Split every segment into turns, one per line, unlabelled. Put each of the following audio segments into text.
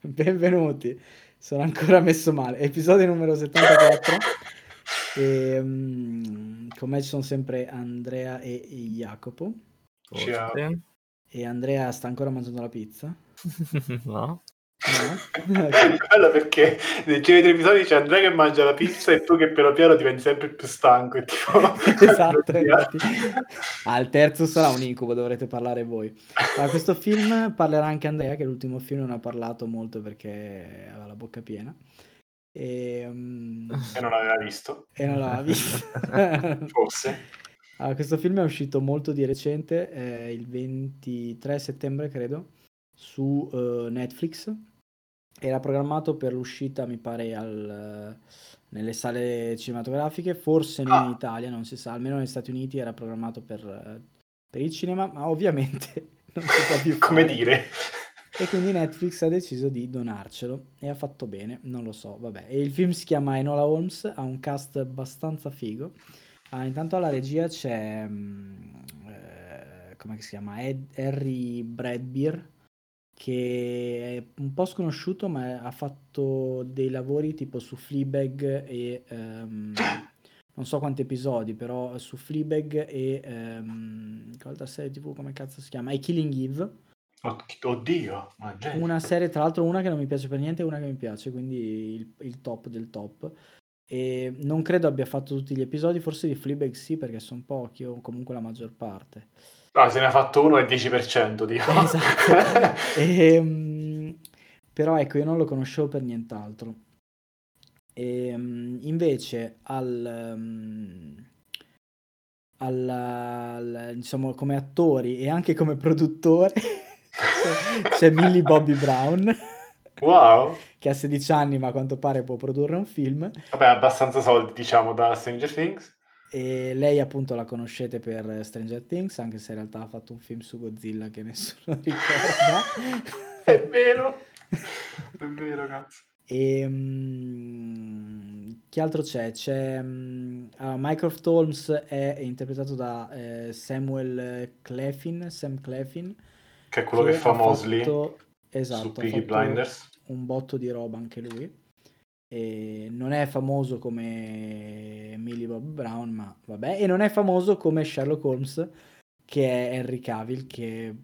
Benvenuti. Sono ancora messo male. Episodio numero 74. E, um, con me ci sono sempre Andrea e Jacopo.
Ciao.
E Andrea sta ancora mangiando la pizza?
no.
No? È bello perché nei giri tre episodi c'è Andrea che mangia la pizza e tu che piano piano diventi sempre più stanco. E tipo...
esatto, Al terzo sarà un incubo, dovrete parlare voi. A questo film parlerà anche Andrea, che l'ultimo film non ha parlato molto perché aveva la bocca piena. E, um...
e non l'aveva visto.
E non l'aveva visto.
Forse.
Allora, questo film è uscito molto di recente, eh, il 23 settembre credo, su uh, Netflix era programmato per l'uscita, mi pare, al, nelle sale cinematografiche, forse non ah. in Italia, non si sa, almeno negli Stati Uniti era programmato per, per il cinema, ma ovviamente non si può più
Come dire?
E quindi Netflix ha deciso di donarcelo e ha fatto bene, non lo so, vabbè. E il film si chiama Enola Holmes, ha un cast abbastanza figo. Ah, intanto alla regia c'è, mm, eh, come si chiama, Ed, Harry Bradbeer, che è un po' sconosciuto, ma ha fatto dei lavori tipo su Fleabag e um, non so quanti episodi, però su Fleabag e um, qualche serie TV come cazzo si chiama? I Killing Eve.
Oddio,
una serie, tra l'altro, una che non mi piace per niente e una che mi piace, quindi il, il top del top. E non credo abbia fatto tutti gli episodi, forse di Fleabag sì, perché sono pochi, o comunque la maggior parte.
Ah, se ne ha fatto uno è 10%, dico.
Esatto. e, um, però ecco, io non lo conoscevo per nient'altro. E, um, invece al, um, al, al, diciamo, come attori e anche come produttore c'è Millie Bobby Brown.
Wow!
Che ha 16 anni, ma a quanto pare può produrre un film.
Vabbè, abbastanza soldi, diciamo, da Stranger Things.
E lei appunto la conoscete per Stranger Things, anche se in realtà ha fatto un film su Godzilla che nessuno ricorda.
è vero, è vero, cazzo.
E um, che altro c'è? C'è um, uh, Mycroft Holmes è, è interpretato da eh, Samuel Clefin, Sam Clefin,
che è quello che, che fa Mosley
esatto,
su Peaky Blinders.
Un botto di roba anche lui. E non è famoso come Millie Bob Brown, ma vabbè, e non è famoso come Sherlock Holmes, che è Henry Cavill, che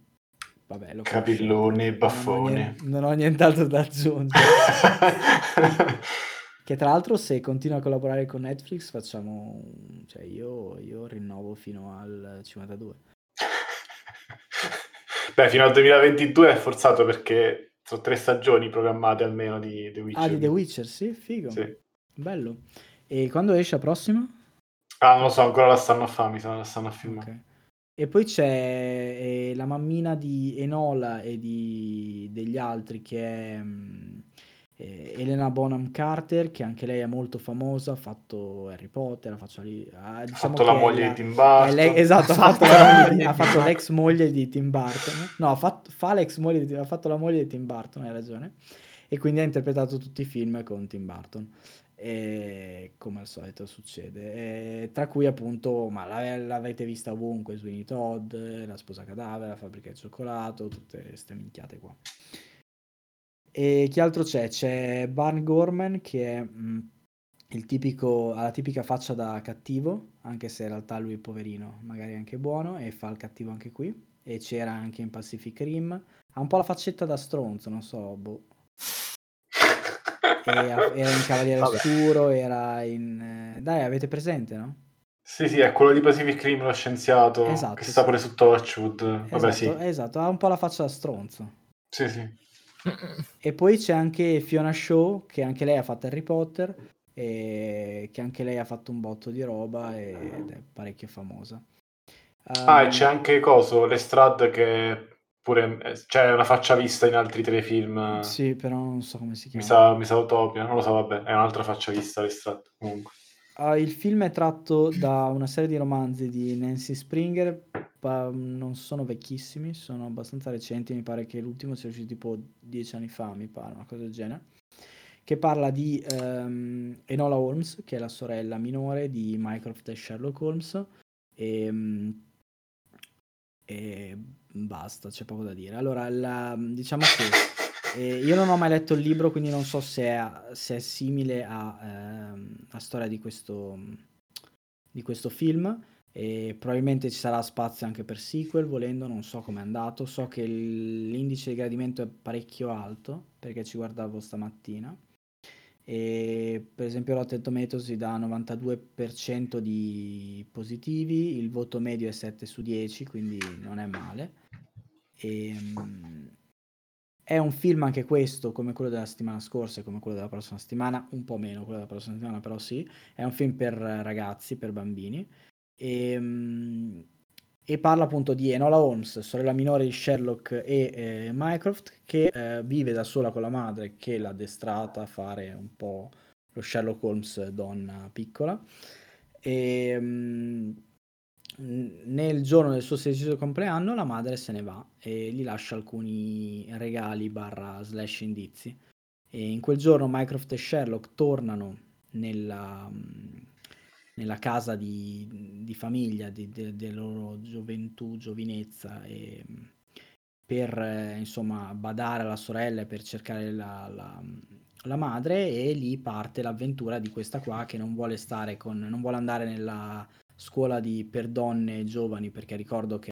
vabbè, lo
Cavillone, baffone.
Non ho, nient'altro da aggiungere. che tra l'altro se continua a collaborare con Netflix facciamo, cioè io, io rinnovo fino al 52.
Beh, fino al 2022 è forzato perché sono tre stagioni programmate almeno di The Witcher.
Ah, di The Witcher, sì, figo.
Sì.
Bello. E quando esce la prossima?
Ah, non lo so, ancora la stanno a fare, mi sa, la stanno a filmare. Okay.
E poi c'è eh, la mammina di Enola e di, degli altri che è... Mh, mm, eh, Elena Bonham Carter, che anche lei è molto famosa, ha fatto Harry Potter, ha fatto,
ha, diciamo fatto la moglie la, di Tim Burton.
Lei, esatto, ha fatto, moglie, ha fatto, l'ex moglie di Tim Burton. No, ha fatto, fa l'ex moglie di, ha fatto la moglie di Tim Burton, hai ragione. E quindi ha interpretato tutti i film con Tim Burton. E come al solito succede. E, tra cui appunto, ma l'avete vista ovunque, Sweeney Todd, La sposa cadavere, La fabbrica di cioccolato, tutte queste minchiate qua. E chi altro c'è? C'è Barn Gorman che è mh, mm, il tipico, ha la tipica faccia da cattivo, anche se in realtà lui è poverino, magari anche buono, e fa il cattivo anche qui. E c'era anche in Pacific Rim. Ha un po' la faccetta da stronzo, non so, boh. era in Cavaliere Vabbè. Oscuro, era in... Eh, dai, avete presente, no?
Sì, sì, è quello di Pacific Rim, lo scienziato, esatto, che sta pure su Torchwood. Vabbè,
esatto,
sì.
Esatto, ha un po' la faccia da stronzo.
Sì, sì.
E poi c'è anche Fiona Shaw, che anche lei ha fatto Harry Potter, e che anche lei ha fatto un botto di roba ed è parecchio famosa.
ah, e c'è ehm, anche Coso, Lestrade che pure c'è cioè, una faccia vista in altri telefilm.
Sì, però non so come si chiama.
Mi sa, mi sa Utopia, non lo so, vabbè, è un'altra faccia vista Lestrade comunque.
Uh, il film è tratto da una serie di romanzi di Nancy Springer, non sono vecchissimi, sono abbastanza recenti, mi pare che l'ultimo sia uscito tipo dieci anni fa, mi pare, una cosa del genere, che parla di um, Enola Holmes, che è la sorella minore di Mycroft e Sherlock Holmes, e, um, e basta, c'è poco da dire. Allora, la, diciamo che E io non ho mai letto il libro, quindi non so se è, se è simile a, ehm, a storia di questo, di questo film. E probabilmente ci sarà spazio anche per sequel, volendo, non so com'è andato. So che l'indice di gradimento è parecchio alto, perché ci guardavo stamattina. E per esempio Rotten Tomatoes gli dà 92% di positivi, il voto medio è 7 su 10, quindi non è male. E, um, è un film anche questo, come quello della settimana scorsa e come quello della prossima settimana, un po' meno quello della prossima settimana, però sì, è un film per ragazzi, per bambini. E, um, e parla appunto di Enola Holmes, sorella minore di Sherlock e eh, Mycroft, che eh, vive da sola con la madre che l'ha addestrata a fare un po' lo Sherlock Holmes donna piccola. E mh, nel giorno del suo sedicesimo compleanno la madre se ne va e gli lascia alcuni regali barra slash indizi. E in quel giorno Mycroft e Sherlock tornano nella... Mh, nella casa di, di famiglia, di, de, della loro gioventù, giovinezza, e, per eh, insomma badare alla sorella e per cercare la, la, la, madre e lì parte l'avventura di questa qua che non vuole stare con, non vuole andare nella scuola di, per donne giovani perché ricordo che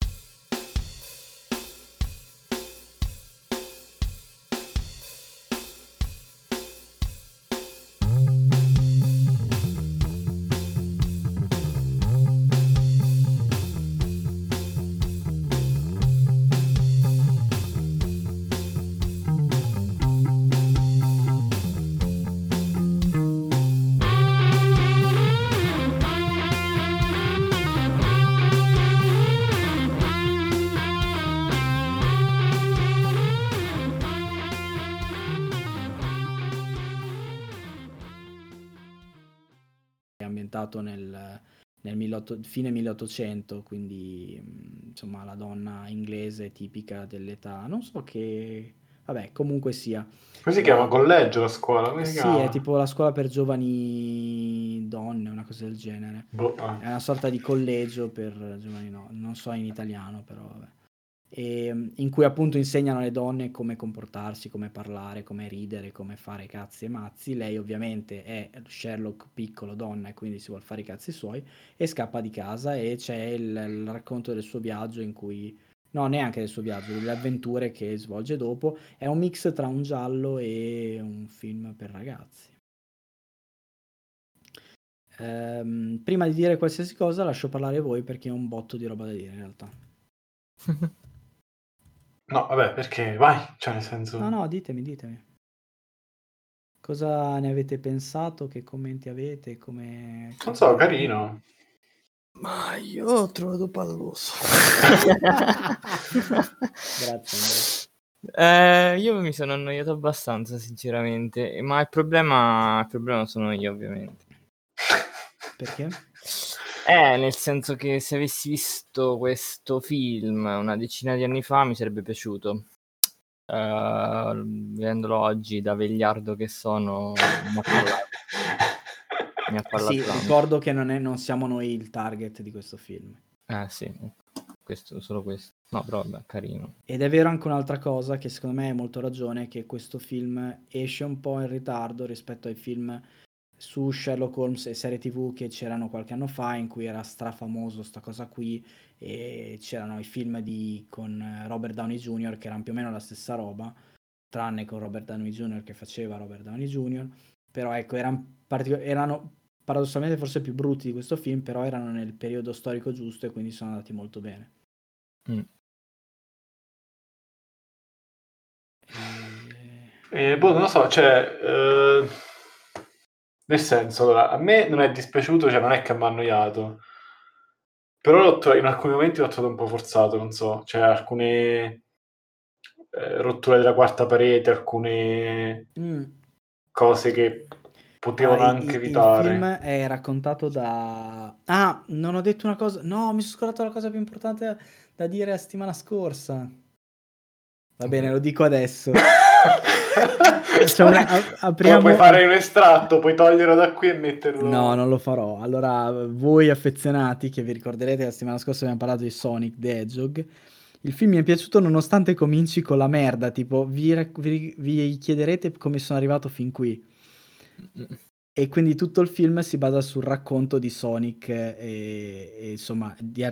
18, fine 1800, quindi insomma la donna inglese tipica dell'età, non so che... Vabbè, comunque sia.
Come si chiama? Collegio la scuola? Come
sì, è tipo la scuola per giovani donne, una cosa del genere. Boh, ah. È una sorta di collegio per giovani no, non so in italiano, però vabbè e, ehm, in cui appunto insegnano alle donne come comportarsi, come parlare, come ridere, come fare cazzi e mazzi. Lei ovviamente è Sherlock piccolo donna e quindi si vuole fare i cazzi suoi e scappa di casa e c'è il, il racconto del suo viaggio in cui no, neanche del suo viaggio, delle avventure che svolge dopo. È un mix tra un giallo e un film per ragazzi. Ehm, prima di dire qualsiasi cosa, lascio parlare voi perché ho un botto di roba da dire in realtà.
No, vabbè, perché vai, cioè nel senso...
No, no, ditemi, ditemi. Cosa ne avete pensato? Che commenti avete? Come...
Non so, carino.
Ma io ho trovato palloso.
Grazie. Eh, io mi sono annoiato abbastanza, sinceramente, ma il problema, il problema sono io, ovviamente.
Perché?
Eh, nel senso che se avessi visto questo film una decina di anni fa mi sarebbe piaciuto. Uh, vedendolo oggi da vegliardo che sono, mi ha parlato.
Mi ha parlato sì, ricordo che non, è, non siamo noi il target di questo film.
Eh sì, questo, solo questo. No, però vabbè, carino.
Ed è vero anche un'altra cosa che secondo me hai molto ragione, che questo film esce un po' in ritardo rispetto ai film su Sherlock Holmes e serie tv che c'erano qualche anno fa in cui era strafamoso sta cosa qui e c'erano i film di, con Robert Downey Jr. che erano più o meno la stessa roba tranne con Robert Downey Jr. che faceva Robert Downey Jr. però ecco erano, partic- erano paradossalmente forse più brutti di questo film però erano nel periodo storico giusto e quindi sono andati molto bene mm.
e... Eh, boh, non lo so, cioè, eh, nel senso, allora, a me non è dispiaciuto, cioè non è che mi ha annoiato. Però trovato, in alcuni momenti l'ho trovato un po' forzato, non so, cioè alcune eh, rotture della quarta parete, alcune mm. cose che potevano ah, anche il, evitare.
Il film è raccontato da... Ah, non ho detto una cosa... No, mi sono scordato la cosa più importante da dire la settimana scorsa. Va bene, lo dico adesso.
una, apriamo... puoi fare un estratto, puoi toglierlo da qui e metterlo.
No, non lo farò. Allora, voi affezionati che vi ricorderete la settimana scorsa abbiamo parlato di Sonic the Hedgehog. il film mi è piaciuto nonostante cominci con la merda, tipo vi, vi, vi chiederete come sono arrivato fin qui. E quindi tutto il film si basa sul racconto di Sonic e, e insomma di,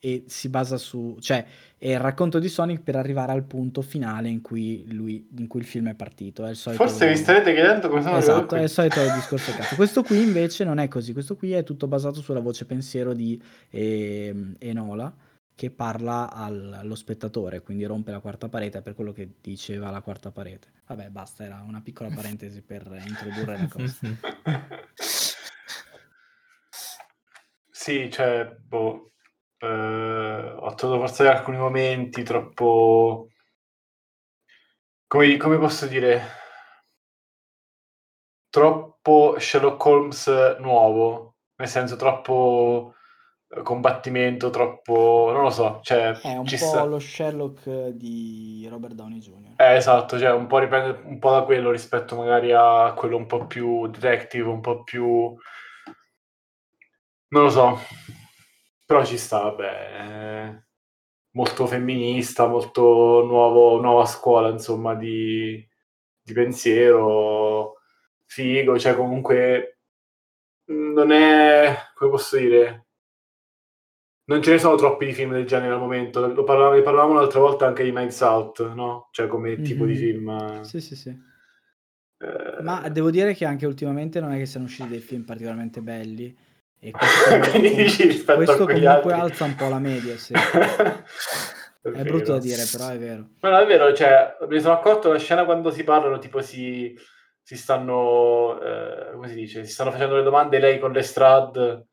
e si basa su, cioè è il racconto di Sonic per arrivare al punto finale in cui, lui, in cui il film è partito. È solito...
Forse vi starete chiedendo come sono
Esatto, è il solito discorso cazzo. Questo qui invece non è così, questo qui è tutto basato sulla voce pensiero di eh, Enola che parla al, allo spettatore, quindi rompe la quarta parete per quello che diceva la quarta parete. Vabbè, basta, era una piccola parentesi per introdurre la cosa.
sì, cioè, boh, eh, ho trovato forse alcuni momenti troppo... Come, come posso dire? Troppo Sherlock Holmes nuovo, nel senso troppo eh, combattimento, troppo... non lo so, cioè...
È un po'
sta...
lo Sherlock di Robert Downey Jr.
Eh, esatto, cioè un po' riprende un po' da quello rispetto magari a quello un po' più detective, un po' più... non lo so, però ci sta, vabbè, molto femminista, molto nuovo, nuova scuola, insomma, di, di pensiero, figo, cioè comunque non è, come posso dire, non ce ne sono troppi di film del genere al momento. Lo parlavamo, ne parlavamo l'altra volta anche di Nights Out, no? Cioè come mm-hmm. tipo di mhm. film.
Sì, sì, sì. Eh... Ma devo dire che anche ultimamente non è che siano usciti dei film particolarmente belli. E questo, dici, questo comunque altri. alza un po' la media, sì. è, è brutto da dire, però è vero.
No, no, è vero, cioè, mi sono accorto la scena quando si parlano, tipo si, si stanno, eh, come si dice, si stanno facendo le domande lei con le strad. Ho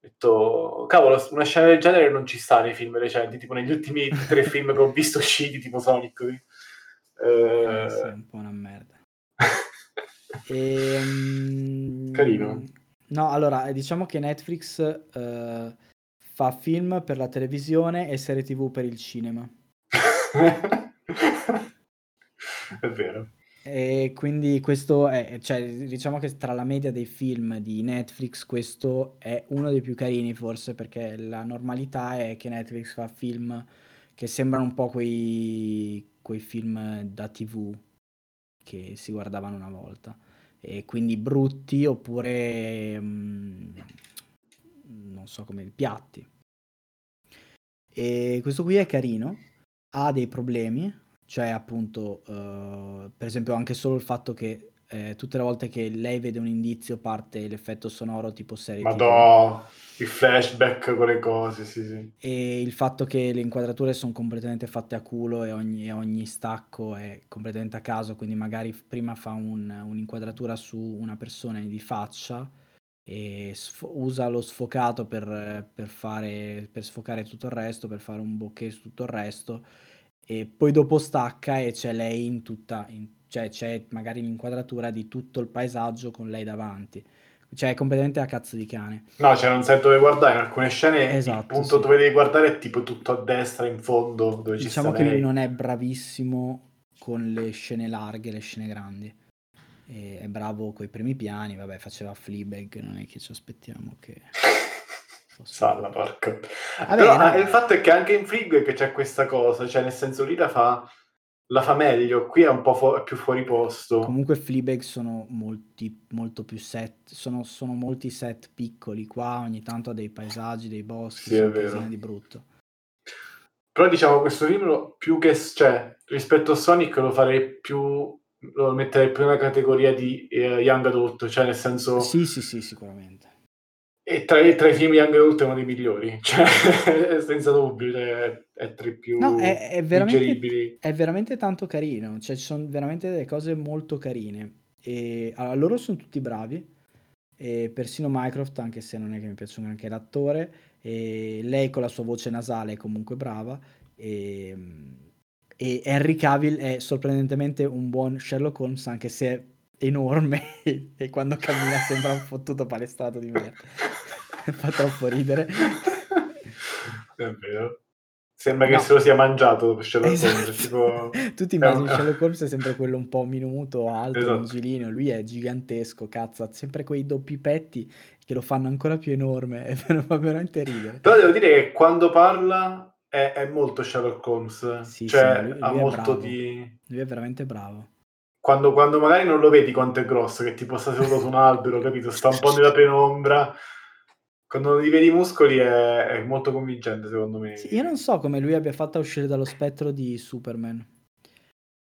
detto, cavolo, una scena del genere non ci sta nei film recenti, tipo negli ultimi tre film che ho visto usciti, tipo Sonic.
Eh, eh, sì, è un po' una merda. e, um...
Carino.
No, allora, eh, diciamo che Netflix eh, fa film per la televisione e serie TV per il cinema.
è vero.
E quindi questo è, cioè, diciamo che tra la media dei film di Netflix questo è uno dei più carini forse perché la normalità è che Netflix fa film che sembrano un po' quei, quei film da TV che si guardavano una volta e quindi brutti oppure mh, mm, non so come piatti. E questo qui è carino, ha dei problemi, cioè appunto uh, per esempio anche solo il fatto che eh, tutte le volte che lei vede un indizio parte l'effetto sonoro tipo serie
Madò, i flashback con le cose, sì, sì.
E il fatto che le inquadrature sono completamente fatte a culo e ogni, ogni stacco è completamente a caso, quindi magari prima fa un, un'inquadratura su una persona di faccia e sf- usa lo sfocato per, per, fare, per sfocare tutto il resto, per fare un bokeh su tutto il resto e poi dopo stacca e c'è lei in tutta, in, cioè c'è magari l'inquadratura di tutto il paesaggio con lei davanti. Cioè è completamente a cazzo di cane.
No, cioè non sai dove guardare, in alcune scene esatto, il punto sì. dove devi guardare è tipo tutto a destra, in fondo, dove
diciamo
che
lei. lui non è bravissimo con le scene larghe, le scene grandi. E è bravo coi primi piani, vabbè, faceva Fleabag, non è che ci aspettiamo che...
Salla, porca. Vabbè, Però no. il fatto è che anche in Fleabag c'è questa cosa, cioè nel senso lì la fa, la fa meglio, qui è un po' fu- più fuori posto.
Comunque Fleabag sono molti, molto più set, sono, sono, molti set piccoli, qua ogni tanto ha dei paesaggi, dei boschi,
sì, è vero.
di brutto.
Però diciamo questo libro più che, cioè, rispetto a Sonic lo farei più lo metterei più nella categoria di eh, young adult, cioè nel senso...
Sì, sì, sì, sicuramente.
E tra, tra, i film Young Adult è uno dei migliori, cioè, senza dubbio, cioè, è tra i più
no, è, è veramente, è veramente tanto carino, cioè ci sono veramente delle cose molto carine. E, allora, loro sono tutti bravi, e persino Mycroft, anche se non è che mi piace anche l'attore, e lei con la sua voce nasale è comunque brava, e, e Henry Cavill è sorprendentemente un buon Sherlock Holmes, anche se enorme e quando cammina sembra un fottuto palestrato di merda. Fa troppo ridere.
È vero. Sembra no. che se lo sia mangiato Sherlock esatto. Holmes. Tipo...
tu ti immagini un... Sherlock Holmes è sempre quello un po' minuto, alto, esatto. longilino. Lui è gigantesco, cazzo. Ha sempre quei doppi petti che lo fanno ancora più enorme. E fa veramente ridere.
Però devo dire che quando parla è, è molto Sherlock Holmes,
Sì,
cioè
sì, lui,
ha
lui è
molto
bravo.
di...
Lui è veramente bravo.
Quando, quando magari non lo vedi quanto è grosso, che tipo sta seduto su un albero, capito? Sta un po' nella penombra. Quando gli vedi i muscoli è, è molto convincente, secondo me.
Sì, io non so come lui abbia fatto a uscire dallo spettro di Superman.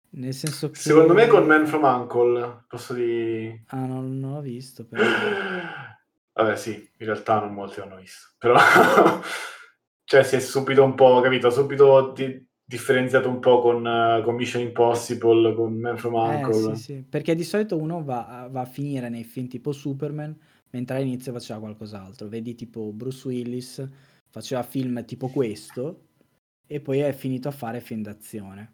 Nel senso che...
Secondo me con Man from Uncle, posso dire...
Ah, non, non l'ho visto, però.
Vabbè, sì, in realtà non molti l'hanno visto. Però, cioè, si è subito un po', capito? Subito di- differenziato un po' con, eh, con Mission Impossible, con Man from
Eh,
Uncle.
sì, sì. Perché di solito uno va, va a finire nei film tipo Superman, mentre all'inizio faceva qualcos'altro. Vedi tipo Bruce Willis faceva film tipo questo e poi è finito a fare film d'azione.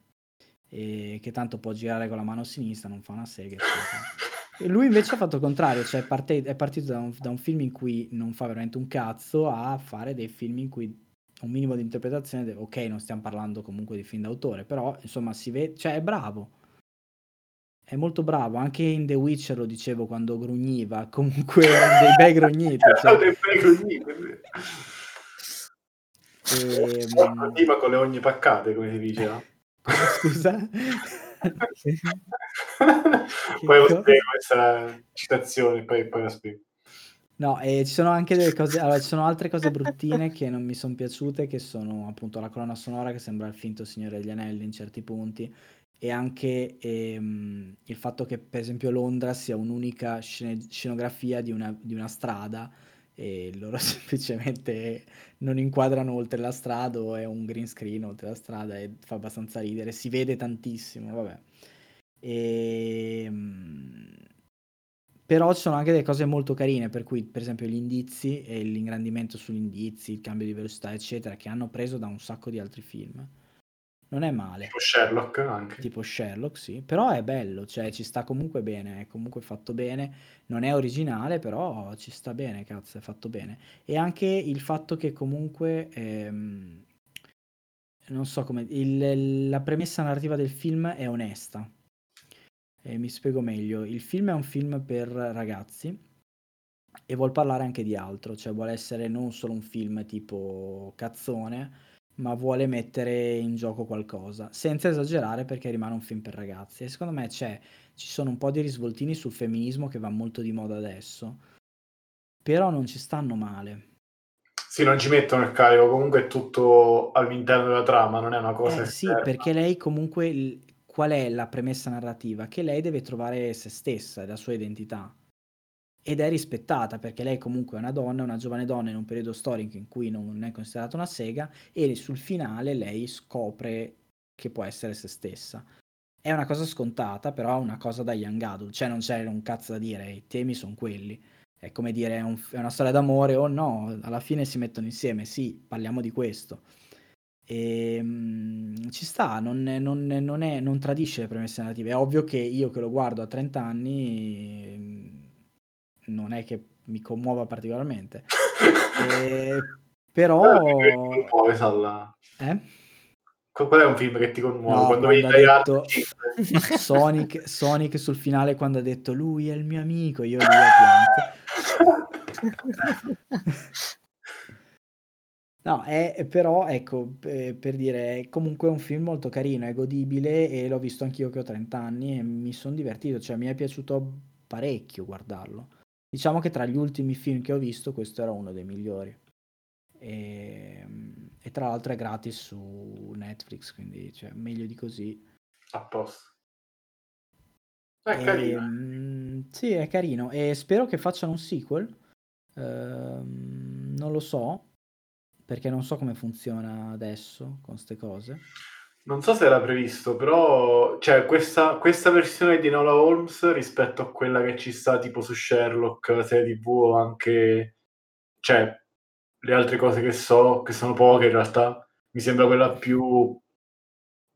E che tanto può girare con la mano sinistra, non fa una sega. E lui invece ha fatto il contrario, cioè parte- è partito da un, da un film in cui non fa veramente un cazzo a fare dei film in cui un minimo di interpretazione, de- ok, non stiamo parlando comunque di film d'autore, però insomma si vede, cioè è bravo. È molto bravo, anche in The Witcher lo dicevo quando grugniva, comunque dei bei grugniti. cioè.
Dei bei grugniti.
Ehm,
Prima con le ogne paccate, come si dice, no?
Scusa?
poi lo spiego questa citazione, poi, poi la spiego.
No, e ci sono anche delle cose, allora ci sono altre cose bruttine che non mi sono piaciute, che sono appunto la colonna sonora che sembra il finto Signore degli Anelli in certi punti, e anche ehm, il fatto che per esempio Londra sia un'unica scene- scenografia di una, di una strada e loro semplicemente non inquadrano oltre la strada o è un green screen oltre la strada e fa abbastanza ridere, si vede tantissimo, vabbè. Ehm, Però ci sono anche delle cose molto carine, per cui per esempio gli indizi e l'ingrandimento sugli indizi, il cambio di velocità, eccetera, che hanno preso da un sacco di altri film. Non è male.
Tipo Sherlock anche.
Tipo Sherlock, sì, però è bello, cioè ci sta comunque bene, è comunque fatto bene, non è originale, però ci sta bene, cazzo, è fatto bene. E anche il fatto che comunque, ehm, non so come, il- la premessa narrativa del film è onesta. E mi spiego meglio, il film è un film per ragazzi e vuol parlare anche di altro, cioè vuole essere non solo un film tipo cazzone, ma vuole mettere in gioco qualcosa, senza esagerare perché rimane un film per ragazzi. E secondo me c'è, ci sono un po' di risvoltini sul femminismo che va molto di moda adesso, però non ci stanno male.
Sì, non ci mettono il carico, comunque è tutto all'interno della trama, non è una cosa
Eh sì, perché lei comunque, qual è la premessa narrativa? Che lei deve trovare se stessa la sua identità. Ed è rispettata perché lei comunque è una donna, una giovane donna in un periodo storico in cui non è considerata una sega e sul finale lei scopre che può essere se stessa. È una cosa scontata, però è una cosa da young adult, cioè non c'è un cazzo da dire, i temi sono quelli. È come dire, è, un- è una storia d'amore o no, alla fine si mettono insieme, sì, parliamo di questo. E, mm, ci sta, non, non non è- non tradisce le premesse narrative. È ovvio che io che lo guardo a 30 anni mm, non è che mi commuova particolarmente. Eh, però...
Un po', Salla.
Eh?
Qual è un film che ti commuove?
No,
quando
quando
vedi
detto? Sonic, Sonic sul finale quando ha detto lui è il mio amico, io lì ho pianto. No, è, però, ecco, eh, per dire, è comunque un film molto carino, è godibile e l'ho visto anch'io che ho 30 anni e mi sono divertito, cioè mi è piaciuto parecchio guardarlo. Diciamo che tra gli ultimi film che ho visto questo era uno dei migliori. E, e tra l'altro è gratis su Netflix, quindi cioè, meglio di così.
A posto. È
E,
carino.
mm, sì, è carino e spero che facciano un sequel. Ehm, non lo so, perché non so come funziona adesso con queste cose.
Non so se era previsto, però cioè, questa, questa versione di Nola Holmes rispetto a quella che ci sta tipo su Sherlock, serie TV o anche cioè, le altre cose che so, che sono poche in realtà, mi sembra quella più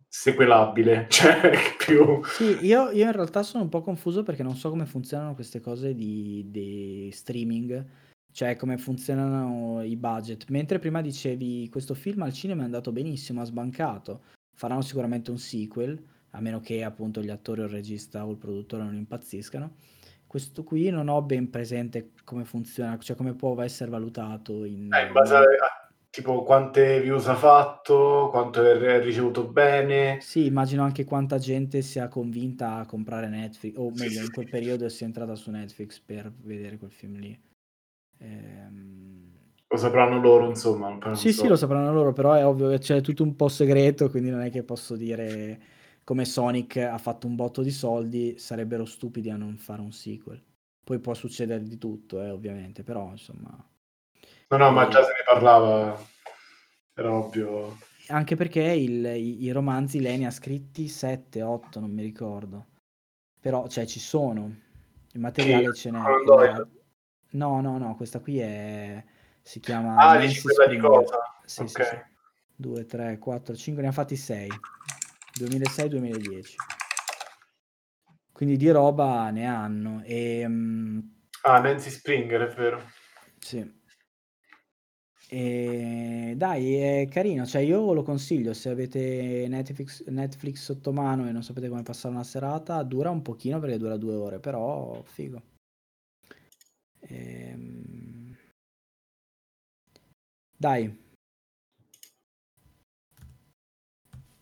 sequelabile, cioè più...
Sì, io, io in realtà sono un po' confuso perché non so come funzionano queste cose di, di streaming, cioè come funzionano i budget. Mentre prima dicevi questo film al cinema è andato benissimo, ha sbancato, faranno sicuramente un sequel, a meno che appunto gli attori o il regista o il produttore non impazziscano. Questo qui non ho ben presente come funziona, cioè come può essere valutato in...
Eh, in base a, tipo quante views ha fatto, quanto è ricevuto bene.
Sì, immagino anche quanta gente sia convinta a comprare Netflix, o meglio, in quel periodo sia entrata su Netflix per vedere quel film lì. Ehm,
Lo sapranno loro, insomma.
Sì,
so.
sì, lo sapranno loro, però è ovvio che c'è tutto un po' segreto, quindi non è che posso dire come Sonic ha fatto un botto di soldi, sarebbero stupidi a non fare un sequel. Poi può succedere di tutto, eh, ovviamente, però insomma...
No, no, ma già se ne parlava, era ovvio.
Anche perché il- i, i romanzi lei ne ha scritti 7, 8, non mi ricordo. Però, cioè, ci sono. Il materiale ce n'è. No, no, no, questa qui è... si chiama
Ah, dici quella di
Springer.
cosa?
Sì,
ok.
sì, sì. 2, 3, 4, 5, ne ha fatti 6. 2006-2010. Quindi di roba ne hanno. E, mm,
Ah, Nancy Springer, è vero.
sì. E dai, è carino, cioè io lo consiglio se avete Netflix, Netflix sotto mano e non sapete come passare una serata, dura un pochino perché dura due ore, però figo. Ehm, Dai,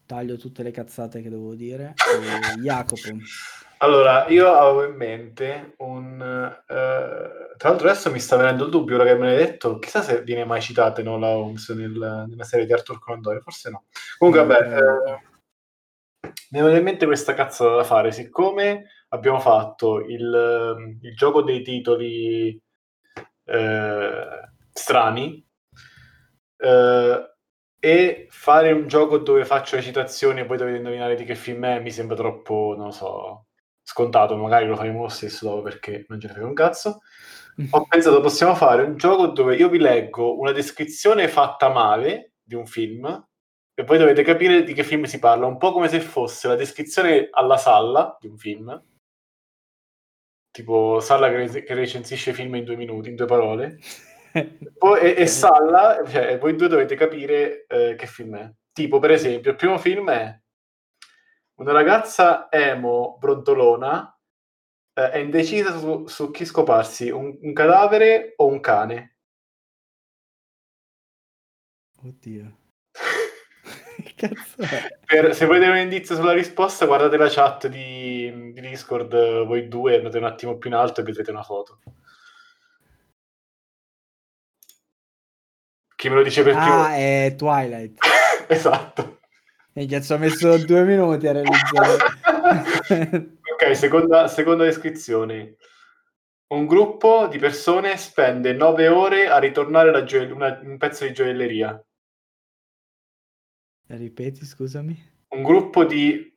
taglio tutte le cazzate che devo dire. E Jacopo,
Allora, io avevo in mente un... eh, tra l'altro adesso mi sta venendo il dubbio, ora che me l'hai detto, chissà se viene mai citata Enola Holmes nel- nella serie di Arthur Conan Doyle, forse no. Comunque, vabbè,
credo.
eh, mi venuta in mente questa cazzata da fare, siccome abbiamo fatto il, il gioco dei titoli eh, strani, eh, e fare un gioco dove faccio le citazioni e poi dovete indovinare di che film è mi sembra troppo, non so, scontato. Magari lo faremo lo stesso dopo perché non ce ne frega un cazzo. Ho pensato possiamo fare un gioco dove io vi leggo una descrizione fatta male di un film e poi dovete capire di che film si parla, un po' come se fosse la descrizione alla salla di un film, tipo Salla che, recensisce film in due minuti, in due parole, poi, e, e Salla, cioè, voi due dovete capire eh, che film è. Tipo, per esempio, il primo film è una ragazza emo brontolona eh, è indecisa su, su chi scoparsi, un, un cadavere o un cane.
Oddio.
Per- se volete un indizio sulla risposta, guardate la chat di, di Discord, voi due, andate un attimo più in alto e vedrete una foto. Chi me lo dice per primo?
Ah, è Twilight.
esatto.
Minchia, ci ho messo due minuti a realizzare.
ok, seconda, seconda descrizione. Un gruppo di persone spende nove ore a ritornare gioie- una- un pezzo di gioielleria.
Ripeti, scusami.
Un gruppo di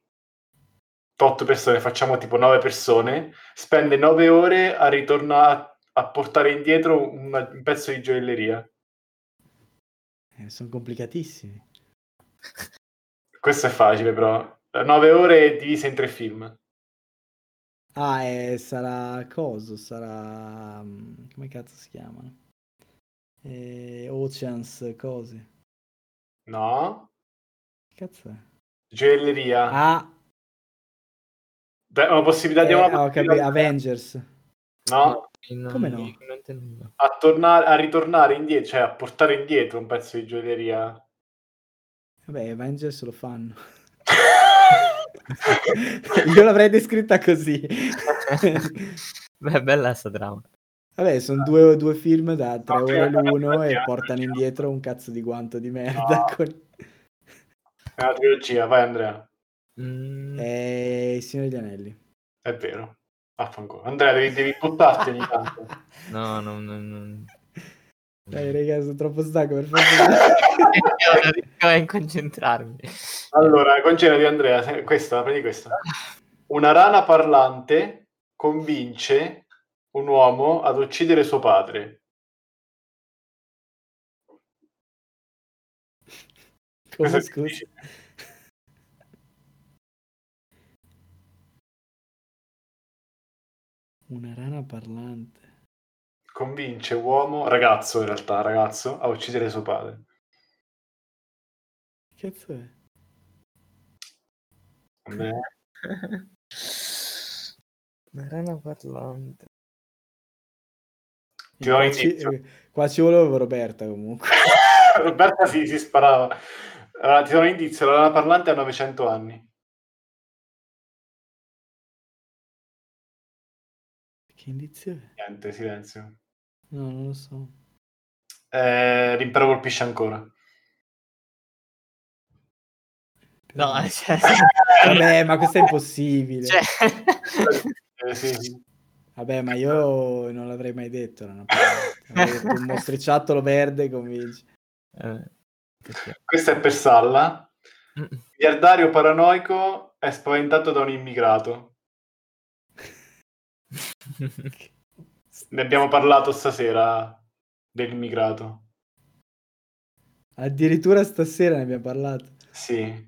otto persone, facciamo tipo nove persone, spende nove ore a ritornare a portare indietro una- un pezzo di gioielleria.
Eh, sono complicatissimi.
Questo è facile, però. Nove ore divise in tre film.
Ah, eh, sarà coso, sarà... mm, come cazzo si chiamano? Eh, Oceans, cose.
No?
Cazzo è?
Gioielleria.
Ah,
Dai, una possibilità di
eh,
una
ho capito,
possibilità.
Avengers.
No?
Non-
Come no?
A, tornare, a ritornare indietro, cioè a portare indietro un pezzo di gioielleria.
Vabbè, Avengers lo fanno. Io l'avrei descritta così.
Beh, bella sta trama.
Vabbè, sono due, due film da tre
No,
ore l'uno e portano indietro un cazzo di guanto di merda.
No.
con-
È una trilogia, vai Andrea.
Mm,
Eh, Il Signore degli Anelli.
È vero. Affanculo. Andrea, devi, devi buttarti ogni tanto.
No, no, no, no.
Dai, raga, sono troppo stanco per fare...
concentrarmi.
Allora, concentrati Andrea, questa, prendi questa. Una rana parlante convince un uomo ad uccidere suo padre.
Come
è
scusa? Una rana parlante.
Convince uomo, ragazzo in realtà, ragazzo, a uccidere suo padre.
Che cazzo è?
Una rana parlante.
Ti do un
Qua ci, eh, qua ci voleva Roberta comunque.
Roberta si, si sparava. Allora, ti do un indizio, la lana parlante ha 900 anni.
Che indizio è?
Niente, silenzio.
No, non lo so.
Eh, l'impero colpisce ancora.
No, cioè,
Vabbè, ma questo è impossibile.
cioè...
Eh, sì, sì.
Vabbè, ma io non l'avrei mai detto. Paroletta. Avrei detto un mostriciattolo verde convince.
Eh,
Questa è per Salla.
Mm.
Miliardario paranoico è spaventato da un immigrato. Ne abbiamo parlato stasera dell'immigrato.
Addirittura stasera ne abbiamo parlato.
Sì.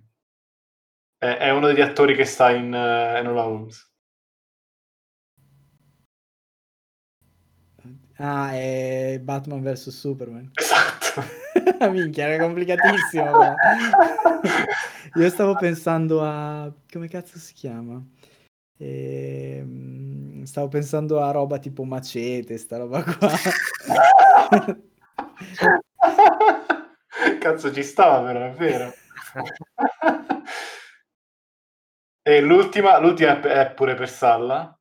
È, è uno degli attori che sta in uh, Enola Holmes.
Ah, è Batman vs Superman.
Esatto.
Minchia, era complicatissimo. però. Io stavo pensando a... come cazzo si chiama? Ehm, Stavo pensando a roba tipo macete, sta roba qua.
Cazzo ci stava però, è vero. e l'ultima, l'ultima è pure per Salla.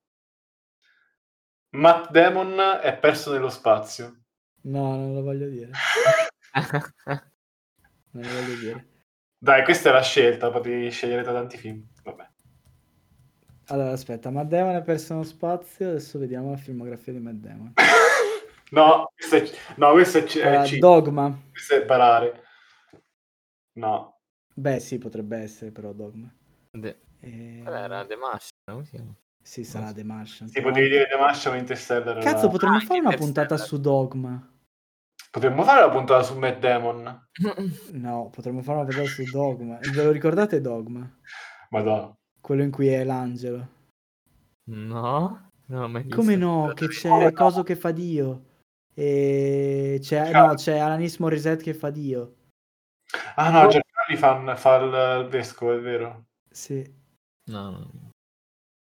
Matt Damon è perso nello spazio.
No, non lo voglio dire. Non lo voglio dire.
Dai, questa è la scelta, potevi scegliere tra tanti film. Vabbè.
Allora, aspetta, Matt Damon è perso nello spazio, adesso vediamo la filmografia di Matt Damon.
No, questo è, no, questo è, c- è C.
Dogma.
Questo è barare. No.
Beh, sì, potrebbe essere però Dogma.
De-
Eh,
qual era The Martian, chiama?
Sì, sarà The Martian.
Sì, potevi dire The Martian o Interstellar.
Cazzo, potremmo
Ah,
fare una puntata su Dogma.
Potremmo fare la puntata su Matt Damon.
No, potremmo fare una puntata su Dogma. Ve lo ricordate Dogma?
Madonna.
Quello in cui è l'angelo.
No, no, mai visto.
Come no? Che c'è Coso che fa Dio. E c'è, no, c'è Alanis Morissette che fa Dio.
Ah no, Giancarli fa, fa il, il vescovo, è vero.
Sì.
No, no.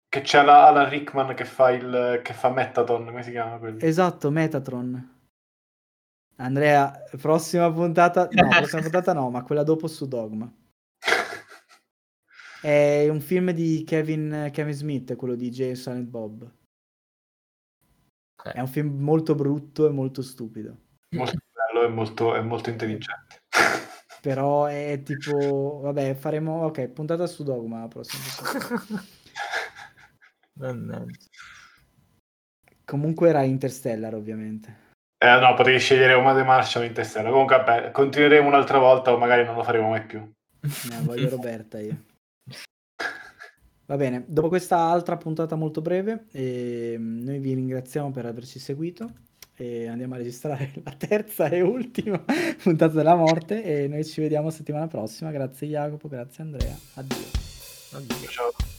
Che c'è la Alan Rickman che fa il che fa Metaton, come si chiama quello?
Esatto, Metatron. Andrea, prossima puntata... No, prossima puntata no, ma quella dopo su Dogma. È un film di Kevin, Kevin Smith, quello di Jay Silent Bob.
Ok.
È un film molto brutto e molto stupido.
molto bello e molto, è molto intelligente.
Però è tipo... Vabbè, faremo... Ok, puntata su Dogma la prossima puntata.
Mannaggia.
Comunque era Interstellar, ovviamente.
Eh no, potevi scegliere una The Martian o Interstellar. Comunque vabbè, continueremo un'altra volta o magari non lo faremo mai più.
Ne voglio Roberta io. Va bene, dopo questa altra puntata molto breve, ehm, noi vi ringraziamo per averci seguito e andiamo a registrare la terza e ultima puntata della morte e noi ci vediamo settimana prossima. Grazie Jacopo, grazie Andrea. Addio.
Addio.
Ciao.